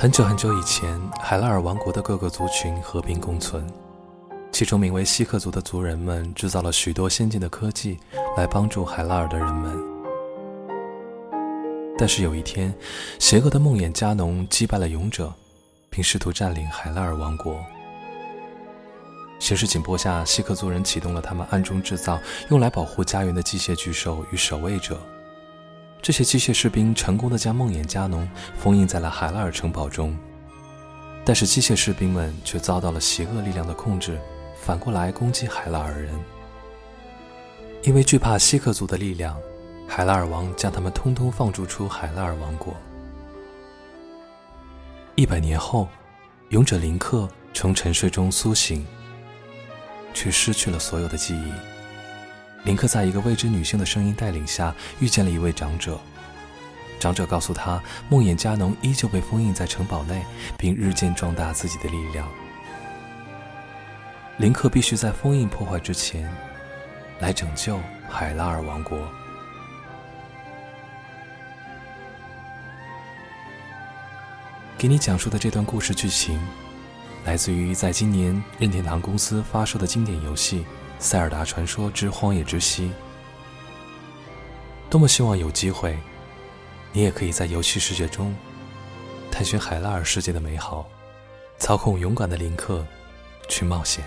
很久很久以前，海拉尔王国的各个族群和平共存，其中名为希克族的族人们制造了许多先进的科技来帮助海拉尔的人们。但是有一天，邪恶的梦魇加农击败了勇者，并试图占领海拉尔王国。形势紧迫下，希克族人启动了他们暗中制造用来保护家园的机械巨兽与守卫者。这些机械士兵成功的将梦魇加农封印在了海拉尔城堡中，但是机械士兵们却遭到了邪恶力量的控制，反过来攻击海拉尔人。因为惧怕希克族的力量，海拉尔王将他们通通放逐出海拉尔王国。一百年后，勇者林克从沉睡中苏醒，却失去了所有的记忆。林克在一个未知女性的声音带领下遇见了一位长者。长者告诉他，梦魇加农依旧被封印在城堡内，并日渐壮大自己的力量。林克必须在封印破坏之前，来拯救海拉尔王国。给你讲述的这段故事剧情，来自于在今年任天堂公司发售的经典游戏。《塞尔达传说之荒野之息》，多么希望有机会，你也可以在游戏世界中探寻海拉尔世界的美好，操控勇敢的林克去冒险。